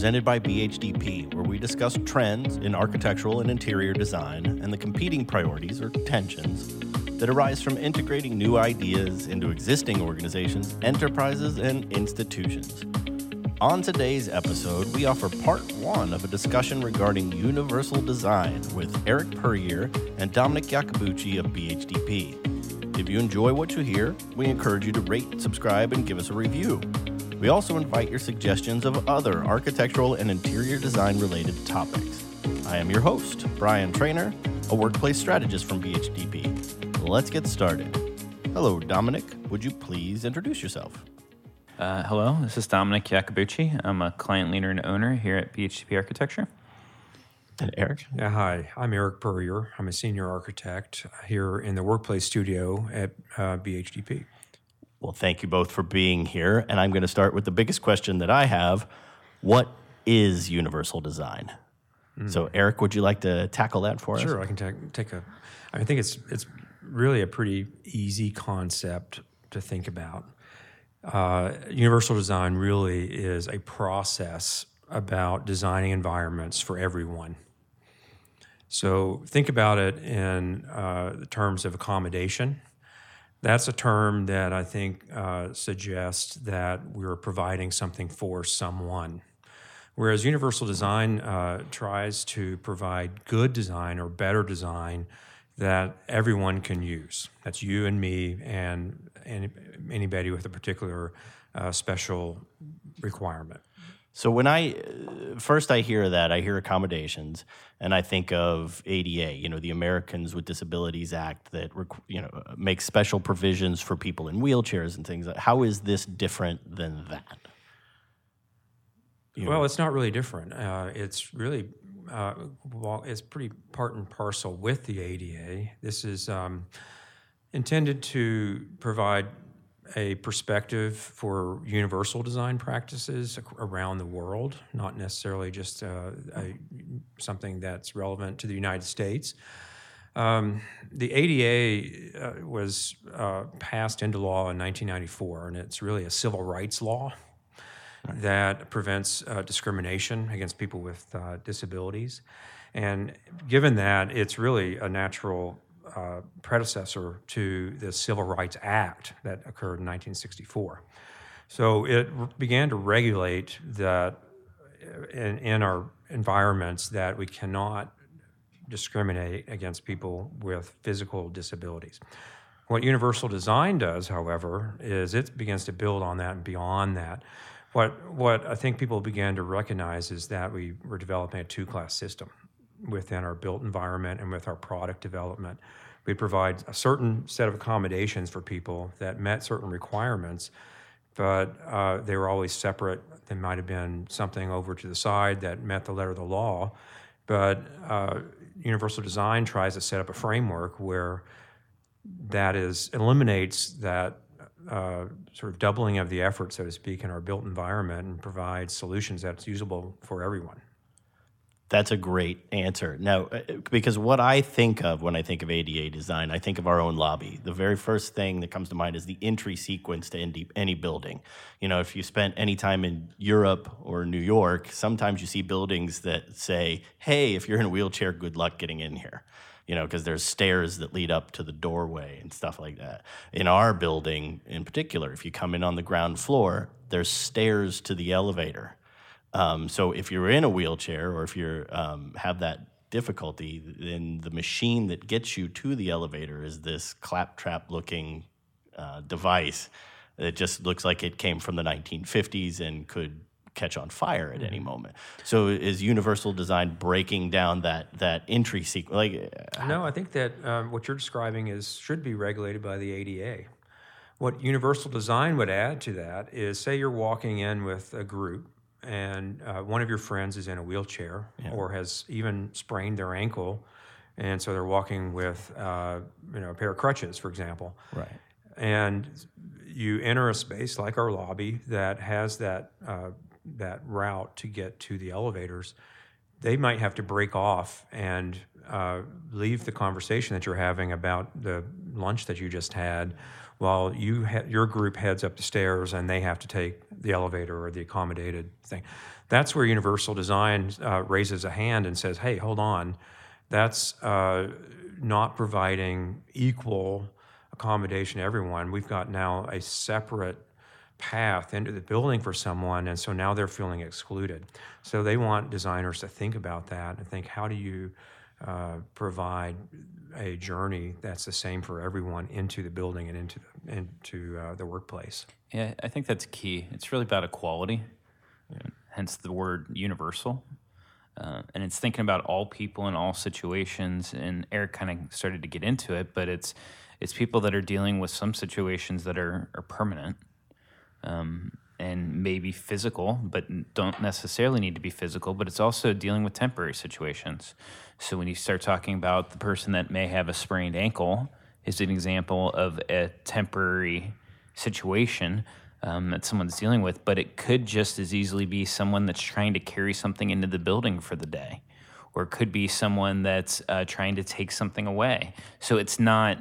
presented by BHDP, where we discuss trends in architectural and interior design and the competing priorities or tensions that arise from integrating new ideas into existing organizations, enterprises, and institutions. On today's episode, we offer part one of a discussion regarding universal design with Eric Puryear and Dominic Iacobucci of BHDP. If you enjoy what you hear, we encourage you to rate, subscribe, and give us a review. We also invite your suggestions of other architectural and interior design related topics. I am your host, Brian Trainer, a workplace strategist from BHDP. Let's get started. Hello, Dominic. Would you please introduce yourself? Uh, hello, this is Dominic Iacobucci. I'm a client leader and owner here at BHDP Architecture. And Eric? Yeah, hi, I'm Eric Puryear. I'm a senior architect here in the workplace studio at uh, BHDP. Well, thank you both for being here. And I'm going to start with the biggest question that I have What is universal design? So, Eric, would you like to tackle that for us? Sure, I can take take a. I think it's it's really a pretty easy concept to think about. Uh, universal design really is a process about designing environments for everyone. So think about it in uh, the terms of accommodation. That's a term that I think uh, suggests that we're providing something for someone. Whereas universal design uh, tries to provide good design or better design that everyone can use. That's you and me and, and anybody with a particular uh, special requirement. So when I uh, first I hear that, I hear accommodations, and I think of ADA, you know, the Americans with Disabilities Act that you know makes special provisions for people in wheelchairs and things. How is this different than that? You Well, it's not really different. Uh, it's really, uh, well, it's pretty part and parcel with the ADA. This is um, intended to provide a perspective for universal design practices around the world, not necessarily just uh, a, something that's relevant to the United States. Um, the ADA uh, was uh, passed into law in 1994, and it's really a civil rights law that prevents uh, discrimination against people with uh, disabilities. And given that, it's really a natural uh, predecessor to the Civil Rights Act that occurred in 1964. So it began to regulate that uh, in, in our environments that we cannot discriminate against people with physical disabilities. What universal design does, however, is it begins to build on that and beyond that. What, what I think people began to recognize is that we were developing a two class system within our built environment and with our product development. We provide a certain set of accommodations for people that met certain requirements, but uh, they were always separate. There might have been something over to the side that met the letter of the law, but uh, universal design tries to set up a framework where that is eliminates that uh, sort of doubling of the effort, so to speak, in our built environment and provides solutions that's usable for everyone. That's a great answer. Now, uh, because what I think of when I think of ADA design, I think of our own lobby. The very first thing that comes to mind is the entry sequence to any, any building. You know, if you spent any time in Europe or New York, sometimes you see buildings that say, hey, if you're in a wheelchair, good luck getting in here. You know, because there's stairs that lead up to the doorway and stuff like that. In our building in particular, if you come in on the ground floor, there's stairs to the elevator. Um, so if you're in a wheelchair or if you um, have that difficulty, then the machine that gets you to the elevator is this claptrap looking uh, device that just looks like it came from the 1950s and could catch on fire at any moment. So is universal design breaking down that that entry sequence? Like, uh, No, I think that um, what you're describing is should be regulated by the ADA. What universal design would add to that is, say you're walking in with a group, and uh, one of your friends is in a wheelchair or has even sprained their ankle, and so they're walking with uh, you know a pair of crutches, for example. right. and you enter a space like our lobby that has that uh, that route to get to the elevators, they might have to break off and uh, leave the conversation that you're having about the lunch that you just had, while you ha- your group heads up the stairs and they have to take the elevator or the accommodated thing. That's where universal design uh, raises a hand and says, "Hey, hold on, that's uh, not providing equal accommodation to everyone. We've got now a separate." path into the building for someone and so now they're feeling excluded so they want designers to think about that and think how do you uh, provide a journey that's the same for everyone into the building and into the, into uh, the workplace Yeah, I think that's key. It's really about equality, hence the word universal. Uh, and it's thinking about all people in all situations. And Eric kind of started to get into it, but it's it's people that are dealing with some situations that are, are permanent um, and maybe physical, but don't necessarily need to be physical. But it's also dealing with temporary situations. So when you start talking about the person that may have a sprained ankle, is an example of a temporary situation um, that someone's dealing with, but it could just as easily be someone that's trying to carry something into the building for the day, or it could be someone that's uh, trying to take something away. So it's not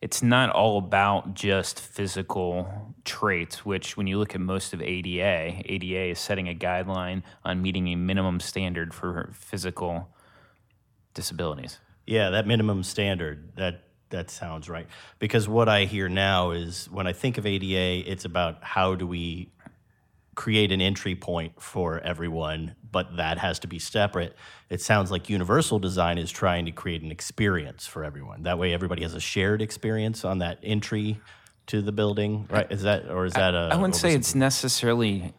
it's not all about just physical traits, which when you look at most of ADA, ADA is setting a guideline on meeting a minimum standard for physical disabilities. Yeah, that minimum standard that that sounds right. Because what I hear now is when I think of ADA, it's about how do we create an entry point for everyone, but that has to be separate. It sounds like universal design is trying to create an experience for everyone. That way everybody has a shared experience on that entry to the building, right? Is that or is that a I wouldn't say it's necessarily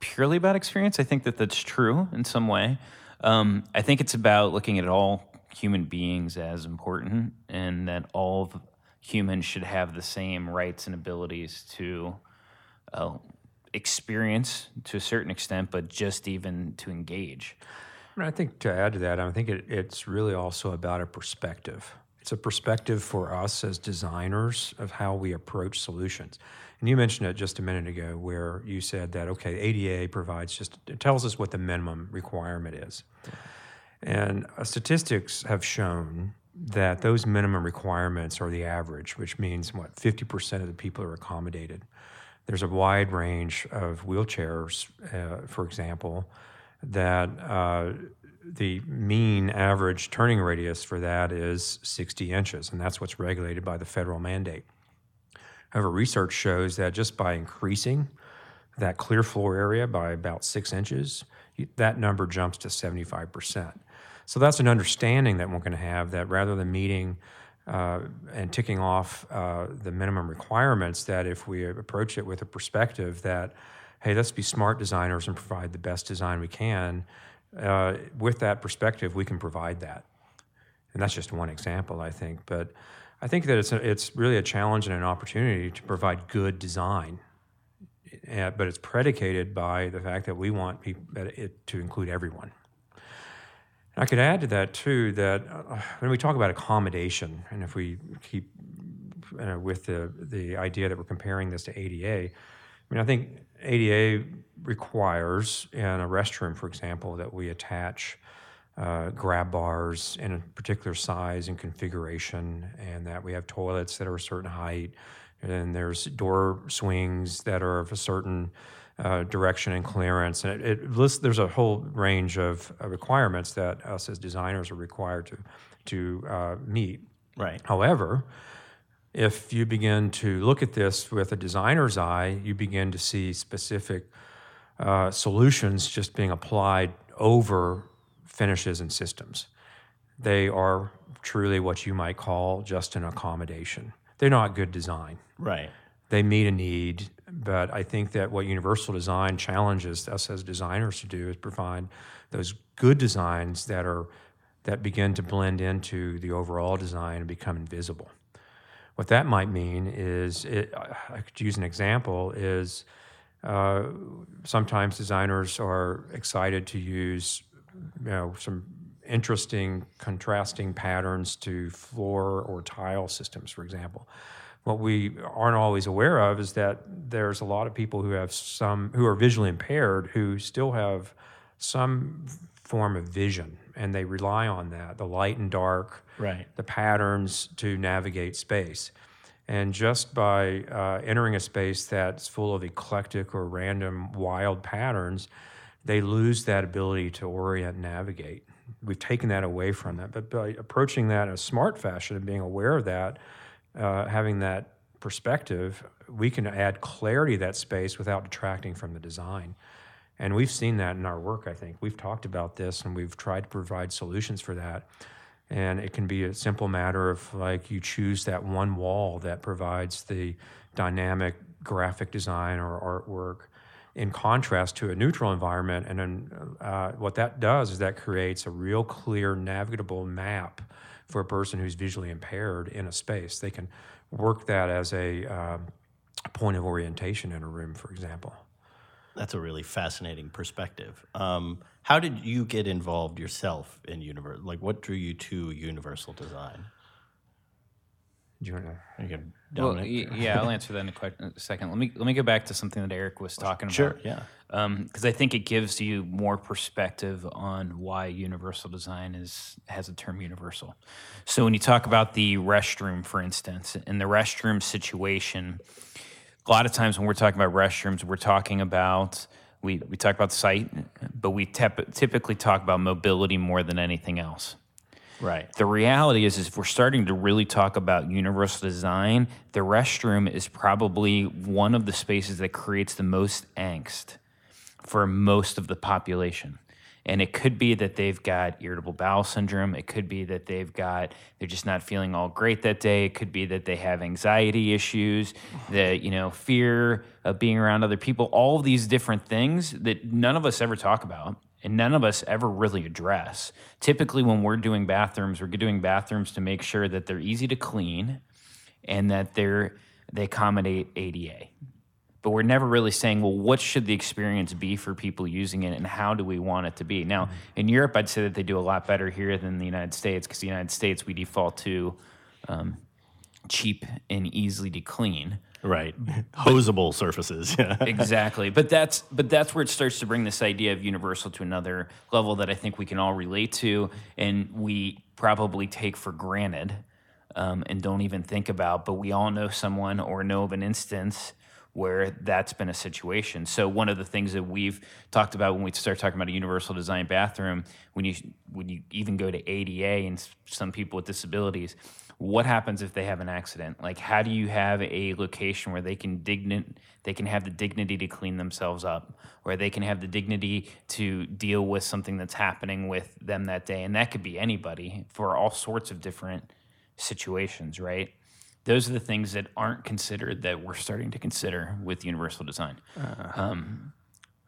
purely about experience. I think that that's true in some way. Um, I think it's about looking at all human beings as important and that all of humans should have the same rights and abilities to uh, experience to a certain extent, but just even to engage. And I think to add to that, I think it, it's really also about a perspective. It's a perspective for us as designers of how we approach solutions. And you mentioned it just a minute ago, where you said that okay, ADA provides just it tells us what the minimum requirement is, and uh, statistics have shown that those minimum requirements are the average, which means what 50% of the people are accommodated. There's a wide range of wheelchairs, uh, for example, that uh, the mean average turning radius for that is 60 inches, and that's what's regulated by the federal mandate. However, research shows that just by increasing that clear floor area by about six inches, that number jumps to 75%. So that's an understanding that we're going to have that rather than meeting uh, and ticking off uh, the minimum requirements, that if we approach it with a perspective that, hey, let's be smart designers and provide the best design we can, uh, with that perspective, we can provide that. And that's just one example, I think. But I think that it's, a, it's really a challenge and an opportunity to provide good design. But it's predicated by the fact that we want people, it to include everyone. I could add to that too that uh, when we talk about accommodation, and if we keep uh, with the the idea that we're comparing this to ADA, I mean I think ADA requires in a restroom, for example, that we attach uh, grab bars in a particular size and configuration, and that we have toilets that are a certain height, and there's door swings that are of a certain uh, direction and clearance. And it, it lists, there's a whole range of uh, requirements that us as designers are required to to uh, meet. right. However, if you begin to look at this with a designer's eye, you begin to see specific uh, solutions just being applied over finishes and systems. They are truly what you might call just an accommodation. They're not good design. Right. They meet a need, but I think that what universal design challenges us as designers to do is provide those good designs that are that begin to blend into the overall design and become invisible. What that might mean is, it, I could use an example, is uh, sometimes designers are excited to use, you know, some interesting contrasting patterns to floor or tile systems, for example. What we aren't always aware of is that there's a lot of people who have some, who are visually impaired, who still have some form of vision, and they rely on that, the light and dark, Right. the patterns to navigate space. And just by uh, entering a space that's full of eclectic or random wild patterns, they lose that ability to orient and navigate. We've taken that away from them. But by approaching that in a smart fashion and being aware of that, uh, having that perspective, we can add clarity to that space without detracting from the design. And we've seen that in our work, I think. We've talked about this and we've tried to provide solutions for that. And it can be a simple matter of like you choose that one wall that provides the dynamic graphic design or artwork in contrast to a neutral environment. And then uh, what that does is that creates a real clear navigable map for a person who's visually impaired in a space. They can work that as a um, point of orientation in a room, for example. That's a really fascinating perspective. Um, how did you get involved yourself in universal? Like, what drew you to universal design? Do you want to? You can, Well, Dominic? yeah, I'll answer that in a, que- in a second. Let me let me go back to something that Eric was talking sure, about. yeah. Um, because I think it gives you more perspective on why universal design is has a term universal. So when you talk about the restroom, for instance, in the restroom situation, a lot of times when we're talking about restrooms, we're talking about we, we talk about sight, but we tep- typically talk about mobility more than anything else. Right. The reality is, is if we're starting to really talk about universal design, the restroom is probably one of the spaces that creates the most angst for most of the population. And it could be that they've got irritable bowel syndrome. It could be that they've got, they're just not feeling all great that day. It could be that they have anxiety issues, that, you know, fear of being around other people, all of these different things that none of us ever talk about and none of us ever really address. Typically, when we're doing bathrooms, we're doing bathrooms to make sure that they're easy to clean and that they're, they accommodate ADA but we're never really saying, well, what should the experience be for people using it and how do we want it to be? Now, in Europe, I'd say that they do a lot better here than the United States because the United States, we default to um, cheap and easily to clean. Right. Hosable surfaces. Exactly but that's but that's where it starts to bring this idea of universal to another level that i think we can all relate to and we probably take for granted um, and don't even think about but we all know someone or know of an instance where that's been a situation so one of the things that we've talked about when we start talking about a universal design bathroom when you when you even go to ada and some people with disabilities what happens if they have an accident? Like how do you have a location where they can digni- they can have the dignity to clean themselves up or they can have the dignity to deal with something that's happening with them that day? And that could be anybody for all sorts of different situations right? Those are the things that aren't considered that we're starting to consider with universal design. Um,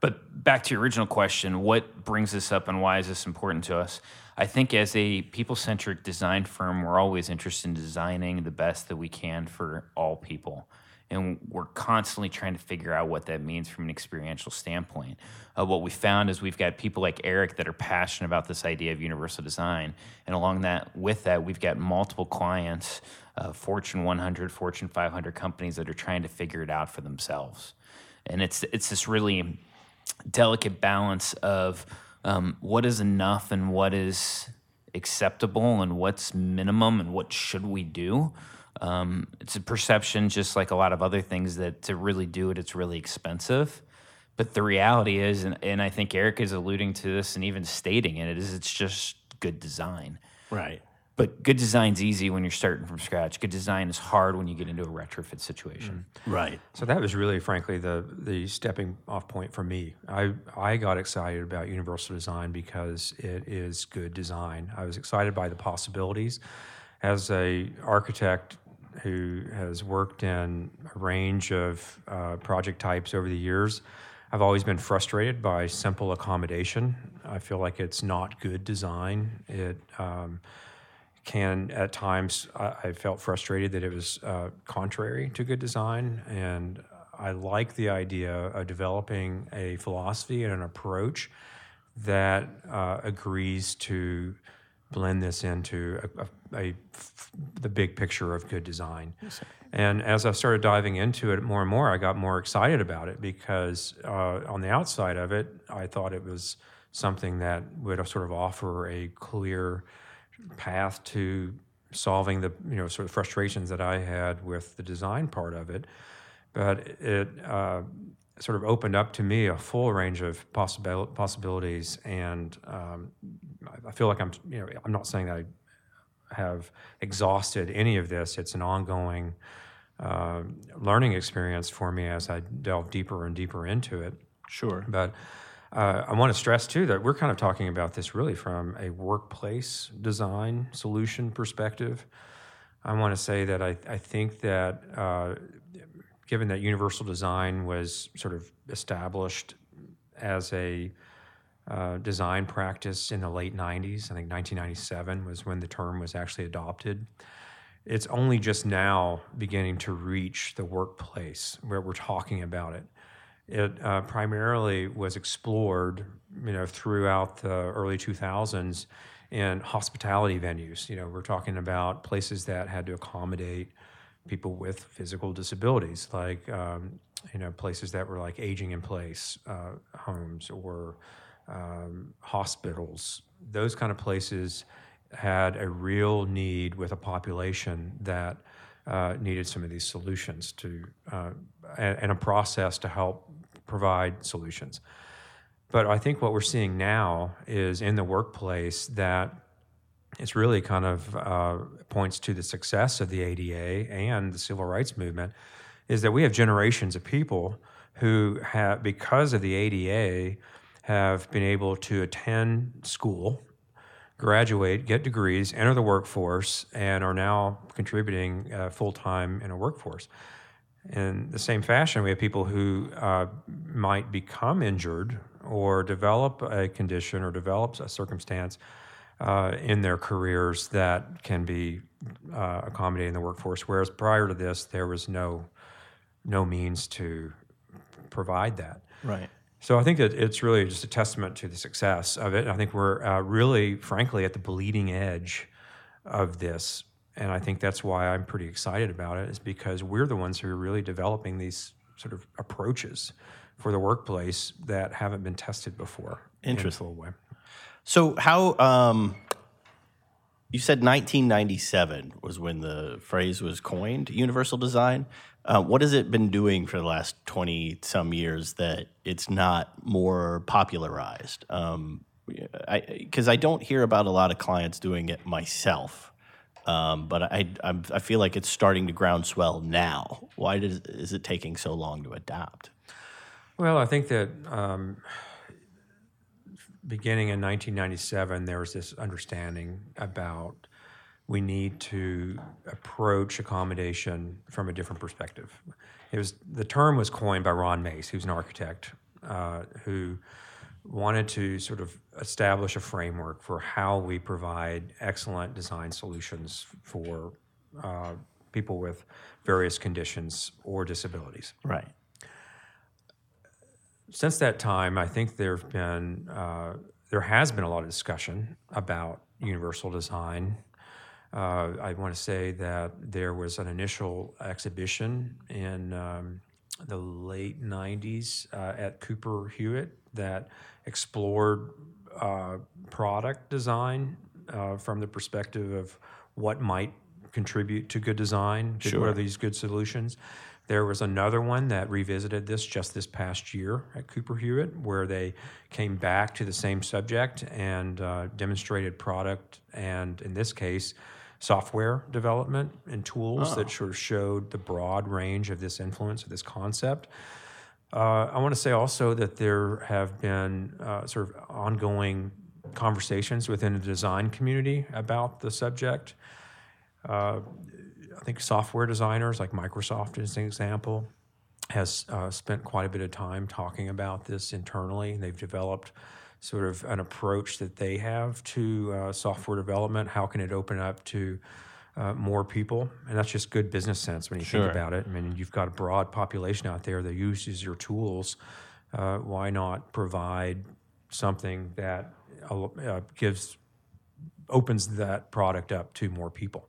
but back to your original question, what brings this up and why is this important to us? I think as a people centric design firm, we're always interested in designing the best that we can for all people. And we're constantly trying to figure out what that means from an experiential standpoint. Uh, what we found is we've got people like Eric that are passionate about this idea of universal design. And along that, with that, we've got multiple clients, uh, Fortune 100, Fortune 500 companies that are trying to figure it out for themselves. And it's, it's this really delicate balance of um, what is enough and what is acceptable and what's minimum and what should we do. Um, it's a perception, just like a lot of other things, that to really do it, it's really expensive. But the reality is, and, and I think Eric is alluding to this and even stating it, is it's just good design. Right. But good design's easy when you're starting from scratch. Good design is hard when you get into a retrofit situation. Right. So that was really, frankly, the the stepping off point for me. I I got excited about universal design because it is good design. I was excited by the possibilities. As a architect who has worked in a range of uh, project types over the years, I've always been frustrated by simple accommodation. I feel like it's not good design. It um, can at times I, I felt frustrated that it was uh, contrary to good design. And i like the idea of developing a philosophy and an approach that uh, agrees to blend this into a, a, a f- the big picture of good design. Yes, and as i started diving into it more and more i got more excited about it because uh, on the outside of it i thought it was something that would sort of offer a clear path to solving the you know sort of frustrations that I had with the design part of it, but it uh, sort of opened up to me a full range of possibil- possibilities, and um, I feel like I'm you know I'm not saying that I have exhausted any of this. It's an ongoing uh, learning experience for me as I delve deeper and deeper into it. Sure. But uh, I want to stress too that we're kind of talking about this really from a workplace design solution perspective. I want to say that I, I think that uh, given that universal design was sort of established as a uh, design practice in the late 90s, I think 1997 was when the term was actually adopted. It's only just now beginning to reach the workplace where we're talking about it. It uh, primarily was explored, you know, throughout the early 2000s in hospitality venues. You know, we're talking about places that had to accommodate people with physical disabilities, like um, you know, places that were like aging in place uh, homes or um, hospitals. Those kind of places had a real need with a population that uh, needed some of these solutions to uh, and, and a process to help provide solutions. But I think what we're seeing now is in the workplace that it's really kind of uh, points to the success of the ADA and the civil rights movement is that we have generations of people who have, because of the ADA, have been able to attend school, graduate, get degrees, enter the workforce, and are now contributing uh, full time in a workforce. In the same fashion, we have people who uh, might become injured or develop a condition or develop a circumstance uh, in their careers that can be uh, accommodated in the workforce. Whereas prior to this, there was no no means to provide that. Right. So I think that it's really just a testament to the success of it. I think we're uh, really, frankly, at the bleeding edge of this, and I think that's why I'm pretty excited about it. Is because we're the ones who are really developing these sort of approaches for the workplace that haven't been tested before in Interesting. way. So how um, you said 1997 was when the phrase was coined, universal design. Uh, what has it been doing for the last 20 some years that it's not more popularized? Um, because I, don't hear about a lot of clients doing it myself. Um, but I, I'm, I feel like it's starting to groundswell now. Why does, is it taking so long to adapt? Well, I think that um, beginning in 1997, there was this understanding about we need to approach accommodation from a different perspective. It was the term was coined by Ron Mace, who's an architect, uh, who wanted to sort of establish a framework for how we provide excellent design solutions for uh, people with various conditions or disabilities. Right. Since that time, I think there have been uh, there has been a lot of discussion about universal design uh, I want to say that there was an initial exhibition in um, the late 90s uh, at Cooper Hewitt that explored uh, product design uh, from the perspective of what might contribute to good design. Good- What Sure. are these good solutions? There was another one that revisited this just this past year at Cooper Hewitt, where they came back to the same subject and uh, demonstrated product and, in this case, software development and tools that sort of showed the broad range of this influence of this concept. Uh, I want to say also that there have been uh, sort of ongoing conversations within the design community about the subject. Uh, I think software designers, like Microsoft, as an example, has uh, spent quite a bit of time talking about this internally. They've developed sort of an approach that they have to uh, software development. How can it open up to uh, more people? And that's just good business sense when you Sure. think about it. I mean, you've got a broad population out there that uses your tools. Uh, why not provide something that uh, gives opens that product up to more people?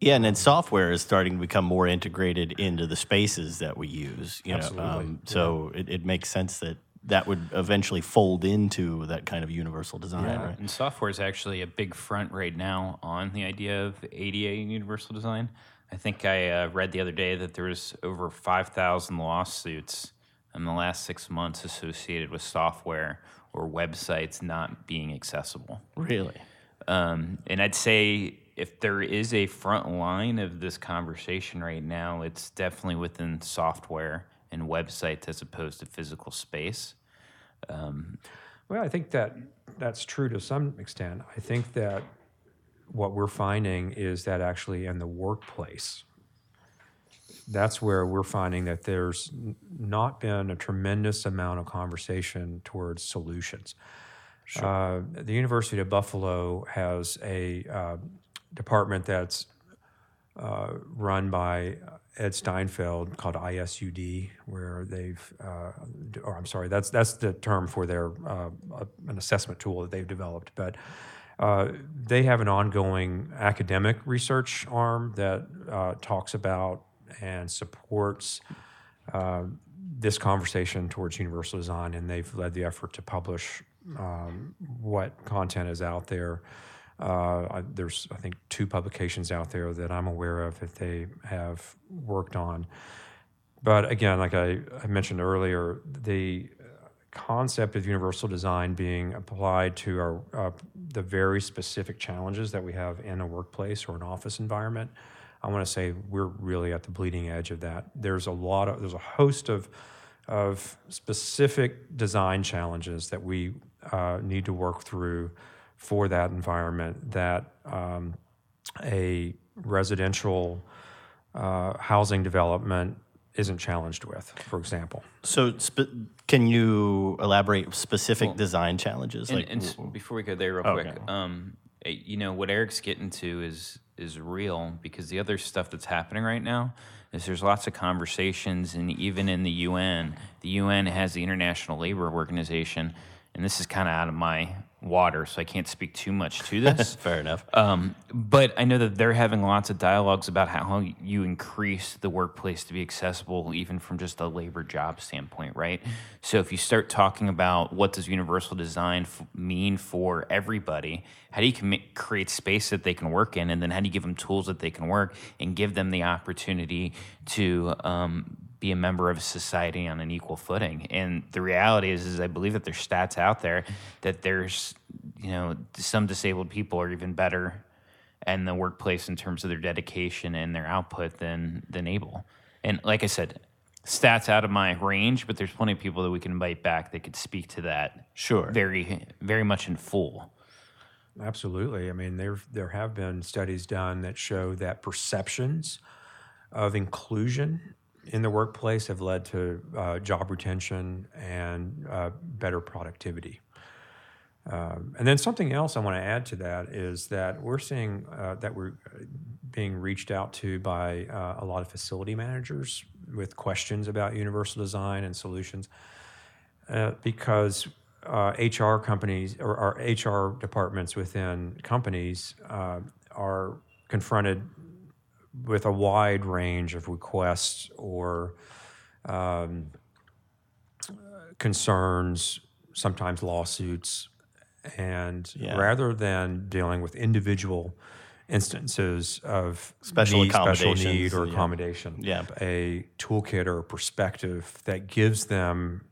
Yeah, and then software is starting to become more integrated into the spaces that we use. You know, Absolutely, um, so it, it makes sense that that would eventually fold into that kind of universal design, right? And software is actually a big front right now on the idea of ADA and universal design. I think I uh, read the other day that there was over 5,000 lawsuits in the last six months associated with software or websites not being accessible. Really? Um, and I'd say if there is a front line of this conversation right now, it's definitely within software and websites as opposed to physical space. Well, I think that that's true to some extent. I think that what we're finding is that actually in the workplace, that's where we're finding that there's not been a tremendous amount of conversation towards solutions. Uh, the University of Buffalo has a uh, department that's uh, run by Ed Steinfeld called ISUD, where they've, uh, or I'm sorry, that's that's the term for their uh, an assessment tool that they've developed. But uh, they have an ongoing academic research arm that uh, talks about and supports uh, this conversation towards universal design, and they've led the effort to publish um, what content is out there. Uh, I, there's, I think, two publications out there that I'm aware of that they have worked on. But again, like I, I mentioned earlier, the concept of universal design being applied to our uh, the very specific challenges that we have in a workplace or an office environment. I want to say we're really at the bleeding edge of that. There's a lot of there's a host of of specific design challenges that we uh, need to work through for that environment that um, a residential uh, housing development isn't challenged with, for example. So, spe- can you elaborate specific design challenges? And, like, and s- before we go there, real Okay. quick, um, eh, you know what Eric's getting to is is real because the other stuff that's happening right now is there's lots of conversations, and even in the UN, the UN has the International Labor Organization, and this is kind of out of my water, so I can't speak too much to this. fair enough. Um, but I know that they're having lots of dialogues about how you increase the workplace to be accessible, even from just a labor job standpoint, right? So if you start talking about what does universal design f- mean for everybody, how do you create space that they can work in, and then how do you give them tools that they can work and give them the opportunity to um, be a member of society on an equal footing. And the reality is, is I believe that there's stats out there that there's, you know, some disabled people are even better in the workplace in terms of their dedication and their output than than able. And like I said, stats out of my range, but there's plenty of people that we can invite back that could speak to that. Sure. Very, very much in full. Absolutely. I mean, there there have been studies done that show that perceptions of inclusion in the workplace have led to uh, job retention and uh, better productivity. Um, and then something else I want to add to that is that we're seeing uh, that we're uh, being reached out to by uh, a lot of facility managers with questions about universal design and solutions uh, because HR companies or, or HR departments within companies are confronted with a wide range of requests or um, concerns, sometimes lawsuits, and Yeah. rather than dealing with individual instances of Special need, special need or accommodation, Yeah. a toolkit or a perspective that gives them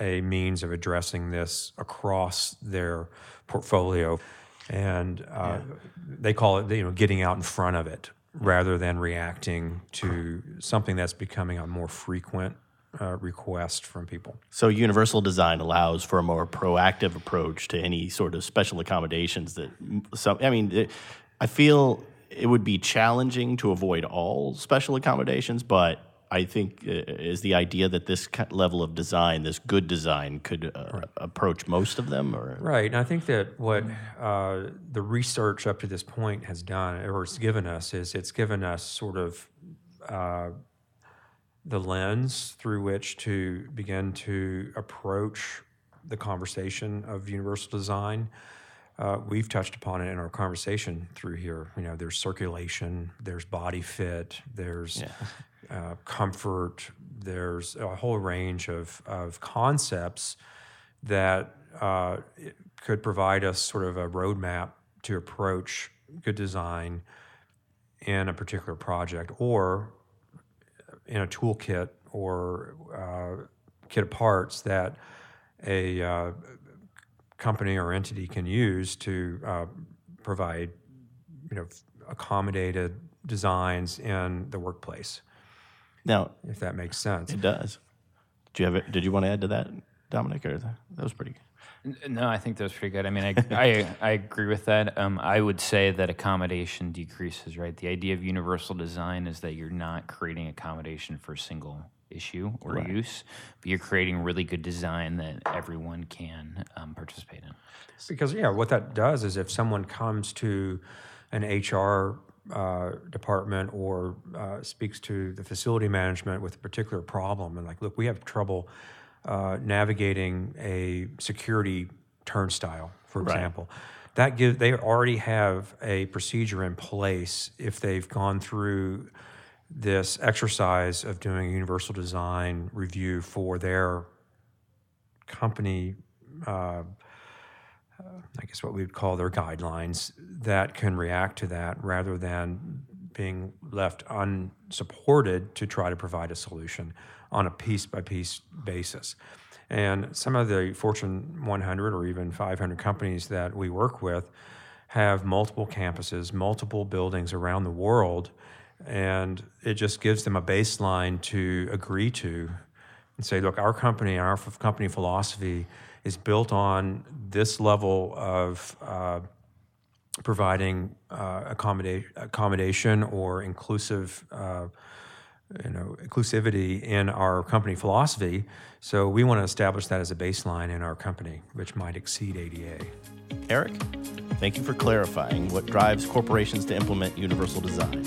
a means of addressing this across their portfolio, and uh, they call it you know getting out in front of it rather than reacting to something that's becoming a more frequent uh, request from people. So universal design allows for a more proactive approach to any sort of special accommodations that some I mean it, I feel it would be challenging to avoid all special accommodations but I think uh, is the idea that this level of design, this good design, could uh, approach most of them, or Right, and I think that what uh, the research up to this point has done, or it's given us, is it's given us sort of uh, the lens through which to begin to approach the conversation of universal design. Uh, we've touched upon it in our conversation through here. You know, there's circulation, there's body fit, there's uh, comfort, there's a whole range of, of concepts that uh, could provide us sort of a roadmap to approach good design in a particular project or in a toolkit or uh, kit of parts that a uh, company or entity can use to uh, provide, you know, accommodated designs in the workplace, Now, if that makes sense. it does. Did you have it, Did you want to add to that, Dominic? Or that that was pretty good. No, I think that was pretty good. I mean, I, I, I agree with that. Um, I would say that accommodation decreases, right? The idea of universal design is that you're not creating accommodation for a single issue or use, but you're creating really good design that everyone can um, participate in. Because yeah, what that does is if someone comes to an HR uh, department or uh, speaks to the facility management with a particular problem, and like, look, we have trouble uh, navigating a security turnstile, for example. That give they already have a procedure in place if they've gone through this exercise of doing a universal design review for their company uh, I guess what we would call their guidelines that can react to that rather than being left unsupported to try to provide a solution on a piece by piece basis. And some of the Fortune 100 or even 500 companies that we work with have multiple campuses, multiple buildings around the world, and it just gives them a baseline to agree to and say, look, our company, our company philosophy is built on this level of uh, providing uh, accommodate, accommodation or inclusive, uh, you know, inclusivity in our company philosophy. So we want to establish that as a baseline in our company, which might exceed ADA. Eric, thank you for clarifying what drives corporations to implement universal design.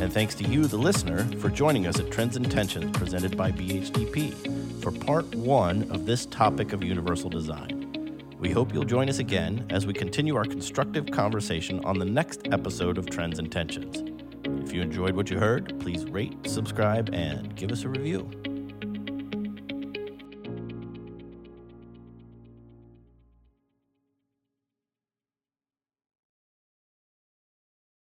And thanks to you, the listener, for joining us at Trends and Tensions presented by BHDP for part one of this topic of universal design. We hope you'll join us again as we continue our constructive conversation on the next episode of Trends and Tensions. If you enjoyed what you heard, please rate, subscribe, and give us a review.